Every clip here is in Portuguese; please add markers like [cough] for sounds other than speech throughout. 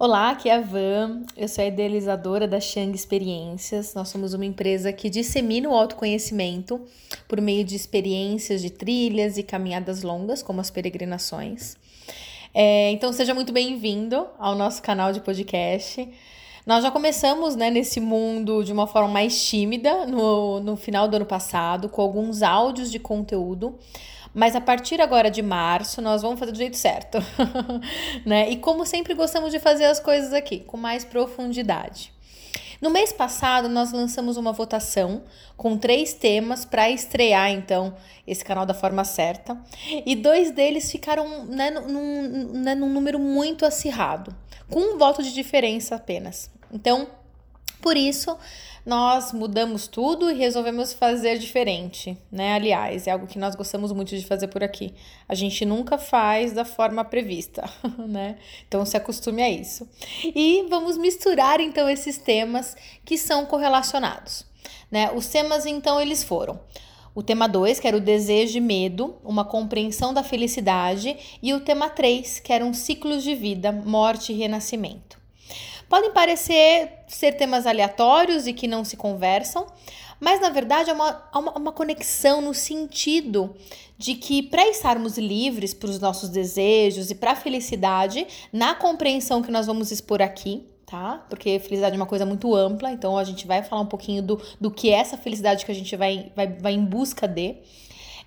Olá, aqui é a Van, eu sou a idealizadora da Shang Experiências. Nós somos uma empresa que dissemina o autoconhecimento por meio de experiências de trilhas e caminhadas longas, como as peregrinações. É, então, seja muito bem-vindo ao nosso canal de podcast. Nós já começamos né, nesse mundo de uma forma mais tímida no, no final do ano passado, com alguns áudios de conteúdo mas a partir agora de março, nós vamos fazer do jeito certo, [laughs] né? E como sempre gostamos de fazer as coisas aqui, com mais profundidade. No mês passado, nós lançamos uma votação com três temas para estrear, então, esse canal da forma certa. E dois deles ficaram né, num, né, num número muito acirrado, com um voto de diferença apenas. Então, por isso, nós mudamos tudo e resolvemos fazer diferente, né? Aliás, é algo que nós gostamos muito de fazer por aqui. A gente nunca faz da forma prevista, [laughs] né? Então se acostume a isso. E vamos misturar então esses temas que são correlacionados, né? Os temas então eles foram o tema 2, que era o desejo e medo, uma compreensão da felicidade, e o tema 3, que eram ciclos de vida, morte e renascimento. Podem parecer ser temas aleatórios e que não se conversam, mas na verdade é uma, uma, uma conexão no sentido de que para estarmos livres para os nossos desejos e para a felicidade, na compreensão que nós vamos expor aqui, tá? Porque felicidade é uma coisa muito ampla, então a gente vai falar um pouquinho do, do que é essa felicidade que a gente vai, vai, vai em busca de.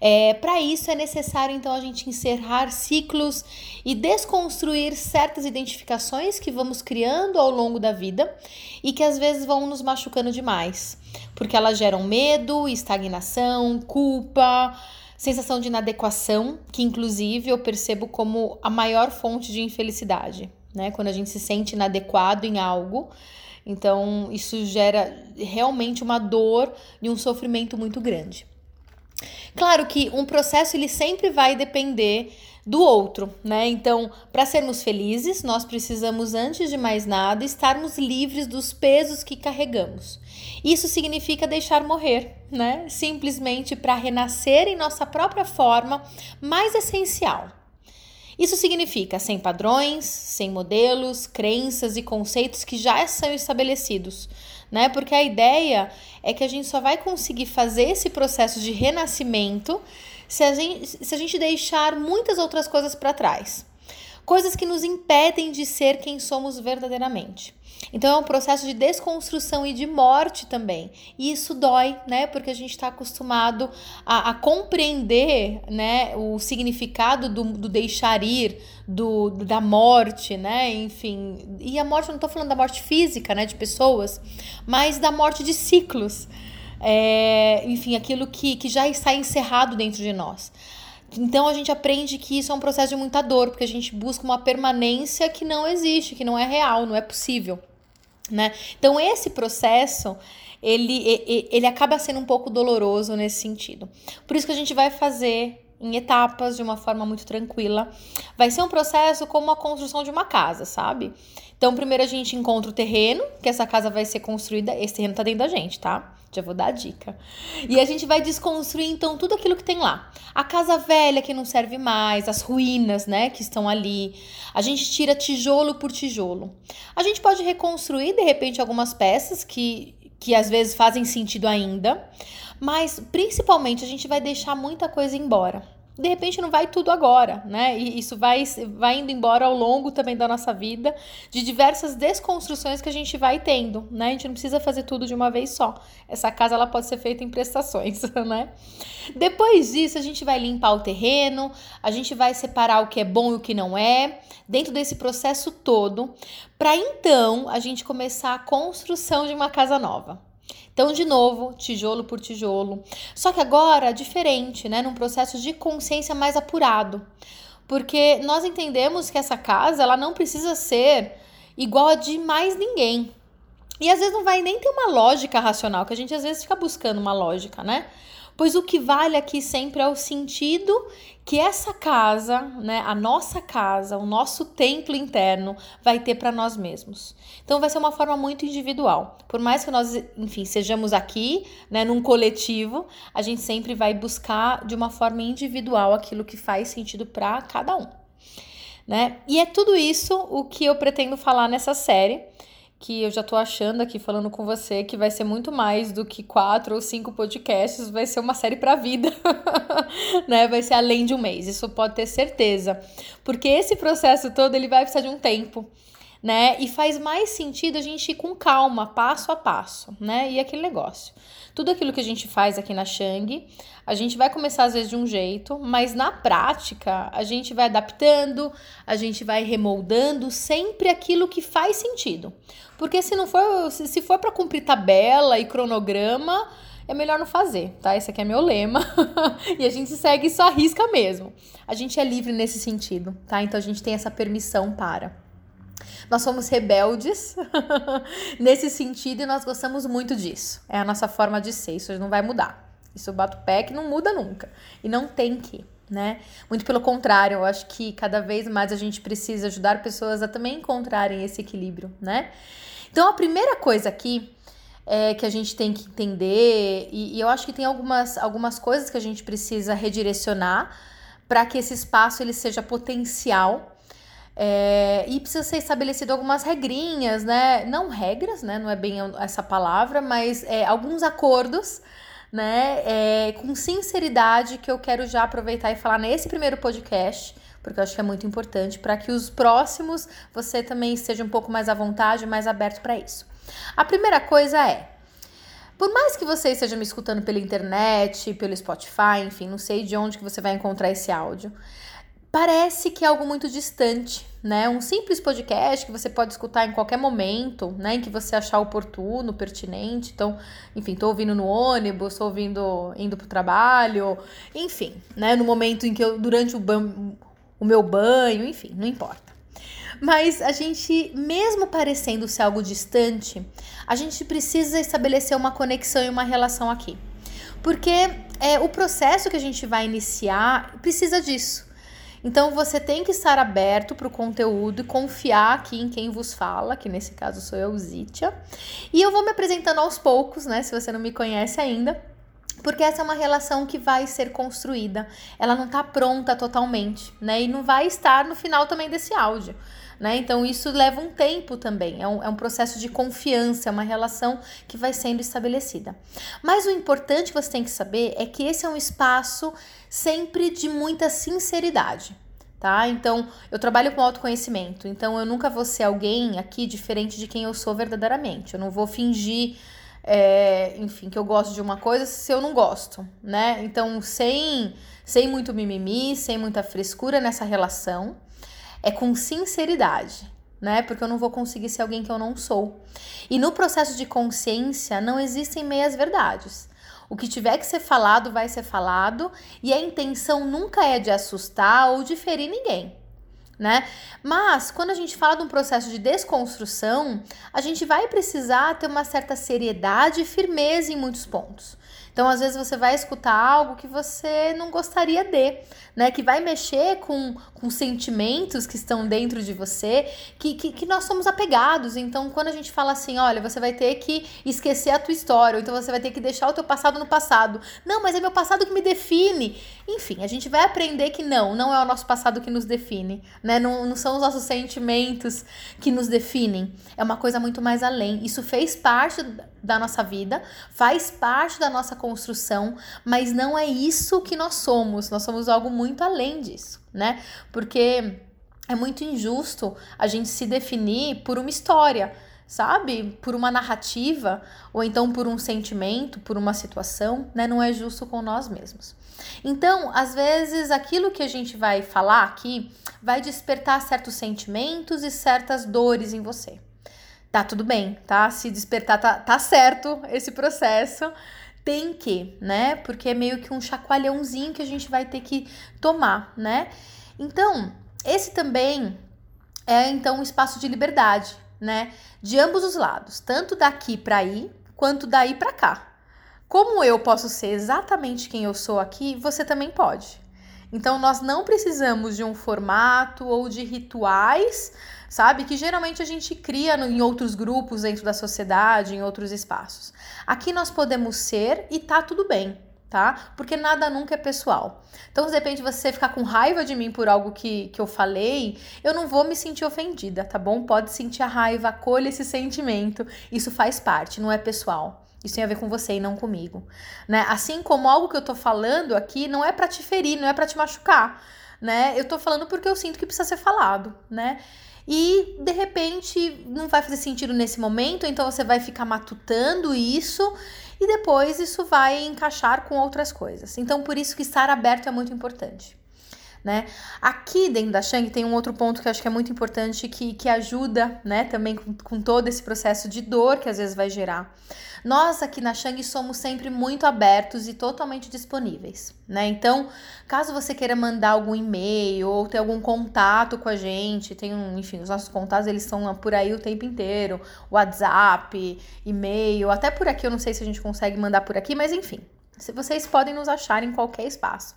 É, Para isso é necessário então a gente encerrar ciclos e desconstruir certas identificações que vamos criando ao longo da vida e que às vezes vão nos machucando demais, porque elas geram medo, estagnação, culpa, sensação de inadequação, que inclusive eu percebo como a maior fonte de infelicidade, né? Quando a gente se sente inadequado em algo. Então, isso gera realmente uma dor e um sofrimento muito grande. Claro que um processo ele sempre vai depender do outro, né? Então, para sermos felizes, nós precisamos antes de mais nada estarmos livres dos pesos que carregamos. Isso significa deixar morrer, né? Simplesmente para renascer em nossa própria forma mais essencial. Isso significa sem padrões, sem modelos, crenças e conceitos que já são estabelecidos, né? Porque a ideia é que a gente só vai conseguir fazer esse processo de renascimento se a gente, se a gente deixar muitas outras coisas para trás. Coisas que nos impedem de ser quem somos verdadeiramente. Então é um processo de desconstrução e de morte também. E isso dói, né? Porque a gente está acostumado a, a, compreender né, o significado do, do deixar ir, do, da morte, né? Enfim. E a morte, eu não estou falando da morte física, né? De pessoas, mas da morte de ciclos. É, enfim, aquilo que, que já está encerrado dentro de nós. Então a gente aprende que isso é um processo de muita dor, porque a gente busca uma permanência que não existe, que não é real, não é possível né? Então esse processo ele, ele acaba sendo um pouco doloroso nesse sentido. Por isso que a gente vai fazer em etapas, de uma forma muito tranquila. Vai ser um processo como a construção de uma casa, sabe? Então, primeiro a gente encontra o terreno, que essa casa vai ser construída. Esse terreno tá dentro da gente, tá? Já vou dar a dica. E a gente vai desconstruir, então, tudo aquilo que tem lá. A casa velha que não serve mais, as ruínas, né, que estão ali. A gente tira tijolo por tijolo. A gente pode reconstruir, de repente, algumas peças que, que às vezes fazem sentido ainda. Mas, principalmente, a gente vai deixar muita coisa embora de repente não vai tudo agora, né? E isso vai, vai indo embora ao longo também da nossa vida, de diversas desconstruções que a gente vai tendo, né? A gente não precisa fazer tudo de uma vez só. Essa casa ela pode ser feita em prestações, [laughs] né? Depois disso, a gente vai limpar o terreno, a gente vai separar o que é bom e o que não é, dentro desse processo todo, para então a gente começar a construção de uma casa nova. Então, de novo, tijolo por tijolo. Só que agora, diferente, né? Num processo de consciência mais apurado. Porque nós entendemos que essa casa, ela não precisa ser igual a de mais ninguém. E às vezes não vai nem ter uma lógica racional, que a gente às vezes fica buscando uma lógica, né? Pois o que vale aqui sempre é o sentido que essa casa, né, a nossa casa, o nosso templo interno vai ter para nós mesmos. Então vai ser uma forma muito individual. Por mais que nós, enfim, sejamos aqui, né, num coletivo, a gente sempre vai buscar de uma forma individual aquilo que faz sentido para cada um. né? E é tudo isso o que eu pretendo falar nessa série que eu já tô achando aqui falando com você que vai ser muito mais do que quatro ou cinco podcasts, vai ser uma série pra vida, [laughs] né? Vai ser além de um mês, isso pode ter certeza. Porque esse processo todo ele vai precisar de um tempo né? E faz mais sentido a gente ir com calma, passo a passo, né? E aquele negócio. Tudo aquilo que a gente faz aqui na Shang, a gente vai começar às vezes de um jeito, mas na prática a gente vai adaptando, a gente vai remoldando sempre aquilo que faz sentido. Porque se não for, se for para cumprir tabela e cronograma, é melhor não fazer, tá? Esse aqui é meu lema. [laughs] e a gente segue só risca mesmo. A gente é livre nesse sentido, tá? Então a gente tem essa permissão para. Nós somos rebeldes [laughs] nesse sentido e nós gostamos muito disso. É a nossa forma de ser, isso não vai mudar. Isso bate o pé que não muda nunca. E não tem que, né? Muito pelo contrário, eu acho que cada vez mais a gente precisa ajudar pessoas a também encontrarem esse equilíbrio, né? Então a primeira coisa aqui é, que a gente tem que entender, e, e, eu acho que tem algumas, algumas coisas que a gente precisa redirecionar para que esse espaço ele seja potencial é, e precisa ser estabelecido algumas regrinhas, né? Não regras, né? Não é bem essa palavra, mas é, alguns acordos, né? É, com sinceridade que eu quero já aproveitar e falar nesse primeiro podcast, porque eu acho que é muito importante para que os próximos você também esteja um pouco mais à vontade, mais aberto para isso. A primeira coisa é por mais que você esteja me escutando pela internet, pelo Spotify, enfim, não sei de onde que você vai encontrar esse áudio parece que é algo muito distante, né? Um simples podcast que você pode escutar em qualquer momento, né? Em que você achar oportuno, pertinente. Então, enfim, tô ouvindo no ônibus, tô ouvindo indo pro trabalho, enfim, né? No momento em que eu, durante o, ban o meu banho, enfim, não importa. Mas a gente, mesmo parecendo ser algo distante, a gente precisa estabelecer uma conexão e uma relação aqui. Porque é, o processo que a gente vai iniciar precisa disso então você tem que estar aberto para o conteúdo e confiar aqui em quem vos fala, que nesse caso sou eu, Zitia. E eu vou me apresentando aos poucos, né? Se você não me conhece ainda. Porque essa é uma relação que vai ser construída. Ela não está pronta totalmente, né? E não vai estar no final também desse áudio né? Então isso leva um tempo também, é um, é um processo de confiança, é uma relação que vai sendo estabelecida. Mas o importante que você tem que saber é que esse é um espaço sempre de muita sinceridade. Tá? Então, eu trabalho com autoconhecimento, então eu nunca vou ser alguém aqui diferente de quem eu sou verdadeiramente. Eu não vou fingir é, enfim, que eu gosto de uma coisa se eu não gosto, né? Então, sem, sem muito mimimi, sem muita frescura nessa relação é com sinceridade, né? Porque eu não vou conseguir ser alguém que eu não sou. E no processo de consciência não existem meias verdades. O que tiver que ser falado vai ser falado e a intenção nunca é de assustar ou de ferir ninguém. Né? Mas quando a gente fala de um processo de desconstrução, a gente vai precisar ter uma certa seriedade e firmeza em muitos pontos. Então, às vezes, você vai escutar algo que você não gostaria de, né? Que vai mexer com, com sentimentos que estão dentro de você, que, que, que nós somos apegados. Então, quando a gente fala assim, olha, você vai ter que esquecer a tua história, ou então você vai ter que deixar o teu passado no passado. Não, mas é meu passado que me define. Enfim, a gente vai aprender que não, não é o nosso passado que nos define, né? Não, não são os nossos sentimentos que nos definem. É uma coisa muito mais além. Isso fez parte da nossa vida, faz parte da nossa construção, mas não é isso que nós somos. Nós somos algo muito além disso, né? Porque é muito injusto a gente se definir por uma história, sabe? Por uma narrativa ou então por um sentimento, por uma situação, né? Não é justo com nós mesmos. Então, às vezes, aquilo que a gente vai falar aqui vai despertar certos sentimentos e certas dores em você tá tudo bem, tá? Se despertar, tá, tá certo esse processo. Tem que, né? Porque é meio que um chacoalhãozinho que a gente vai ter que tomar, né? Então, esse também é então um espaço de liberdade, né? De ambos os lados, tanto daqui para aí, quanto daí para cá. Como eu posso ser exatamente quem eu sou aqui, você também pode. Então, nós não precisamos de um formato ou de rituais sabe? Que geralmente a gente cria no, em outros grupos dentro da sociedade, em outros espaços. Aqui nós podemos ser e tá tudo bem. tá? Porque nada nunca é pessoal. Então, de repente, você ficar com raiva de mim por algo que, que eu falei, eu não vou me sentir ofendida, tá bom? Pode sentir a raiva, acolha esse sentimento. Isso faz parte, não é pessoal. Isso tem a ver com você e não comigo, né? Assim como algo que eu tô falando aqui não é para te ferir, não é para te machucar, né? Eu tô falando porque eu sinto que precisa ser falado, né? E de repente não vai fazer sentido nesse momento, então você vai ficar matutando isso e depois isso vai encaixar com outras coisas. Então, por isso que estar aberto é muito importante. Né? Aqui dentro da Shang tem um outro ponto que eu acho que é muito importante que, que ajuda, né, também com, com todo esse processo de dor que às vezes vai gerar. Nós aqui na Shang somos sempre muito abertos e totalmente disponíveis, né? Então, caso você queira mandar algum e-mail ou ter algum contato com a gente, tem um, enfim, os nossos contatos eles são por aí o tempo inteiro, WhatsApp, e-mail, até por aqui eu não sei se a gente consegue mandar por aqui, mas enfim, vocês podem nos achar em qualquer espaço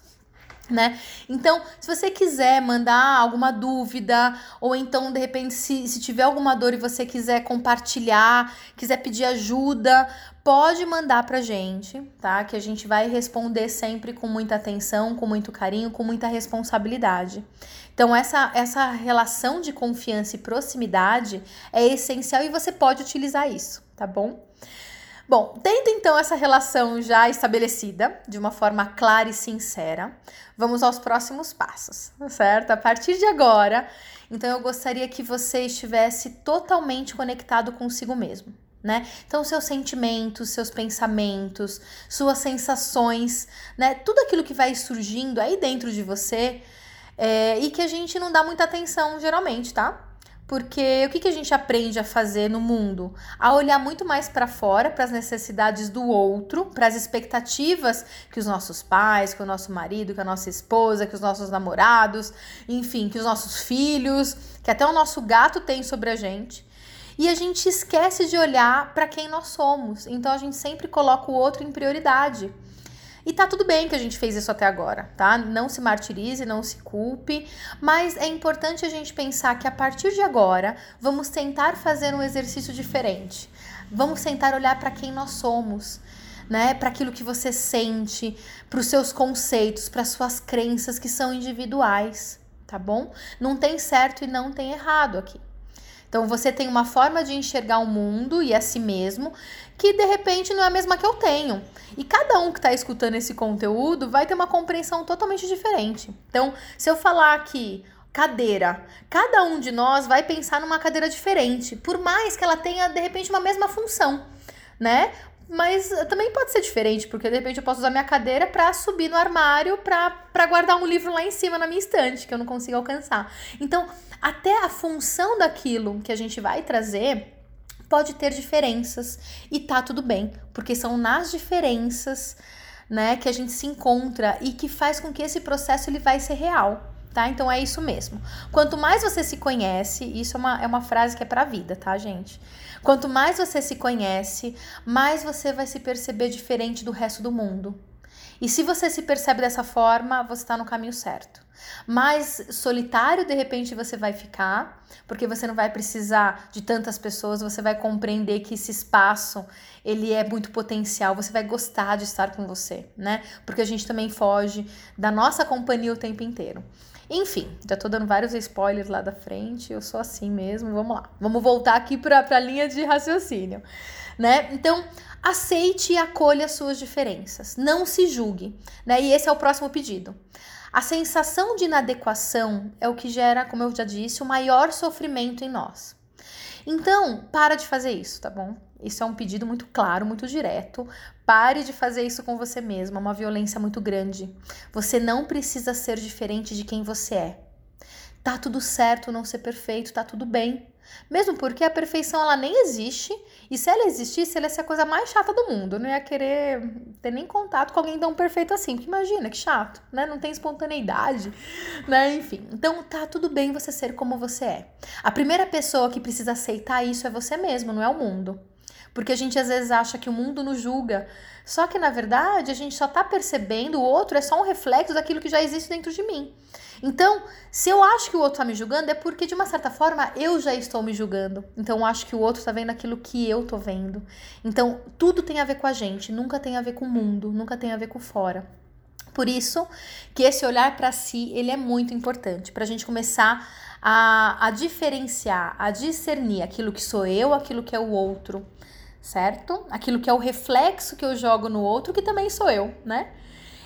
né? Então, se você quiser mandar alguma dúvida, ou então, de repente, se, se tiver alguma dor e você quiser compartilhar, quiser pedir ajuda, pode mandar pra gente, tá? Que a gente vai responder sempre com muita atenção, com muito carinho, com muita responsabilidade. Então, essa, essa relação de confiança e proximidade é essencial e você pode utilizar isso, tá bom? Bom, tendo então essa relação já estabelecida de uma forma clara e sincera, vamos aos próximos passos, certo? A partir de agora, então eu gostaria que você estivesse totalmente conectado consigo mesmo. Né? Então, seus sentimentos, seus pensamentos, suas sensações, né? Tudo aquilo que vai surgindo aí dentro de você é, e que a gente não dá muita atenção geralmente, tá? Porque o que, que a gente aprende a fazer no mundo? A olhar muito mais para fora, para as necessidades do outro, para as expectativas que os nossos pais, que o nosso marido, que a nossa esposa, que os nossos namorados, enfim, que os nossos filhos, que até o nosso gato tem sobre a gente. E a gente esquece de olhar para quem nós somos. Então a gente sempre coloca o outro em prioridade. E tá tudo bem que a gente fez isso até agora, tá? Não se martirize, não se culpe, mas é importante a gente pensar que a partir de agora vamos tentar fazer um exercício diferente. Vamos tentar olhar para quem nós somos, né? Para aquilo que você sente, para os seus conceitos, para suas crenças que são individuais, tá bom? Não tem certo e não tem errado aqui. Então você tem uma forma de enxergar o mundo e a si mesmo que de repente não é a mesma que eu tenho. E cada um que está escutando esse conteúdo vai ter uma compreensão totalmente diferente. Então, se eu falar aqui cadeira, cada um de nós vai pensar numa cadeira diferente, por mais que ela tenha de repente uma mesma função, né? Mas também pode ser diferente, porque de repente eu posso usar minha cadeira para subir no armário para guardar um livro lá em cima na minha estante, que eu não consigo alcançar. Então, até a função daquilo que a gente vai trazer pode ter diferenças e tá tudo bem, porque são nas diferenças, né, que a gente se encontra e que faz com que esse processo ele vai ser real. Tá? Então é isso mesmo. Quanto mais você se conhece, isso é uma, é uma frase que é pra vida, tá, gente? Quanto mais você se conhece, mais você vai se perceber diferente do resto do mundo. E se você se percebe dessa forma, você está no caminho certo. Mais solitário, de repente, você vai ficar, porque você não vai precisar de tantas pessoas, você vai compreender que esse espaço, ele é muito potencial, você vai gostar de estar com você, né? Porque a gente também foge da nossa companhia o tempo inteiro. Enfim, já tô dando vários spoilers lá da frente, eu sou assim mesmo, vamos lá. Vamos voltar aqui para a linha de raciocínio, né? Então, aceite e acolha as suas diferenças, não se julgue, né? E esse é o próximo pedido. A sensação de inadequação é o que gera, como eu já disse, o maior sofrimento em nós. Então, para de fazer isso, tá bom? Isso é um pedido muito claro, muito direto. Pare de fazer isso com você mesma, é uma violência muito grande. Você não precisa ser diferente de quem você é. Tá tudo certo não ser perfeito, tá tudo bem. Mesmo porque a perfeição ela nem existe, e se ela existisse, ela ia ser a coisa mais chata do mundo. Eu não ia querer ter nem contato com alguém tão perfeito assim, porque imagina que chato, né? Não tem espontaneidade, né? Enfim. Então tá tudo bem você ser como você é. A primeira pessoa que precisa aceitar isso é você mesmo, não é o mundo. Porque a gente às vezes acha que o mundo nos julga. Só que na verdade a gente só tá percebendo o outro é só um reflexo daquilo que já existe dentro de mim. Então, se eu acho que o outro tá me julgando, é porque de uma certa forma eu já estou me julgando. Então, eu acho que o outro tá vendo aquilo que eu tô vendo. Então, tudo tem a ver com a gente, nunca tem a ver com o mundo, nunca tem a ver com fora. Por isso que esse olhar para si, ele é muito importante, para a gente começar a, a diferenciar, a discernir aquilo que sou eu, aquilo que é o outro, certo? Aquilo que é o reflexo que eu jogo no outro, que também sou eu, né?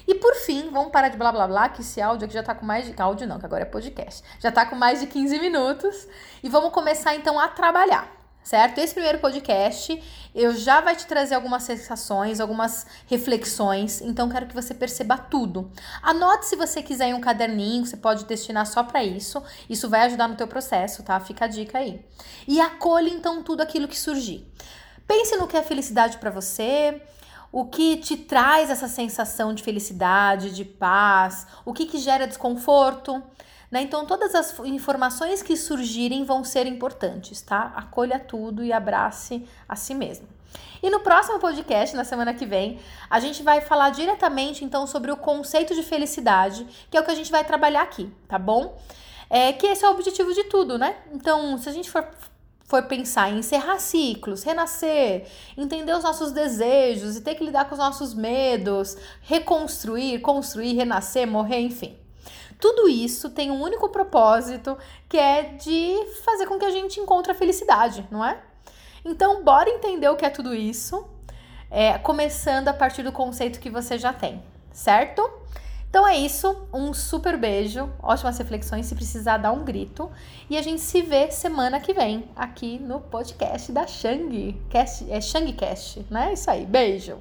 E por fim, vamos parar de blá blá blá, que esse áudio aqui já tá com mais de. Áudio não, que agora é podcast. Já tá com mais de 15 minutos. E vamos começar então a trabalhar certo? Esse primeiro podcast eu já vai te trazer algumas sensações, algumas reflexões, então quero que você perceba tudo. Anote se você quiser em um caderninho, você pode destinar só para isso. Isso vai ajudar no teu processo, tá? Fica a dica aí. E acolhe então tudo aquilo que surgir. Pense no que é felicidade para você, o que te traz essa sensação de felicidade, de paz, o que, que gera desconforto. Né? Então, todas as informações que surgirem vão ser importantes, tá? Acolha tudo e abrace a si mesmo. E no próximo podcast, na semana que vem, a gente vai falar diretamente então sobre o conceito de felicidade, que é o que a gente vai trabalhar aqui, tá bom? É que esse é o objetivo de tudo, né? Então, se a gente for for pensar em encerrar ciclos, renascer, entender os nossos desejos e ter que lidar com os nossos medos, reconstruir, construir, renascer, morrer, enfim. Tudo isso tem um único propósito, que é de fazer com que a gente encontre a felicidade, não é? Então, bora entender o que é tudo isso, é, começando a partir do conceito que você já tem, certo? Então é isso, um super beijo, ótimas reflexões, se precisar dar um grito. E a gente se vê semana que vem aqui no podcast da Shang. Cast, é Shangcast, né? Isso aí, beijo!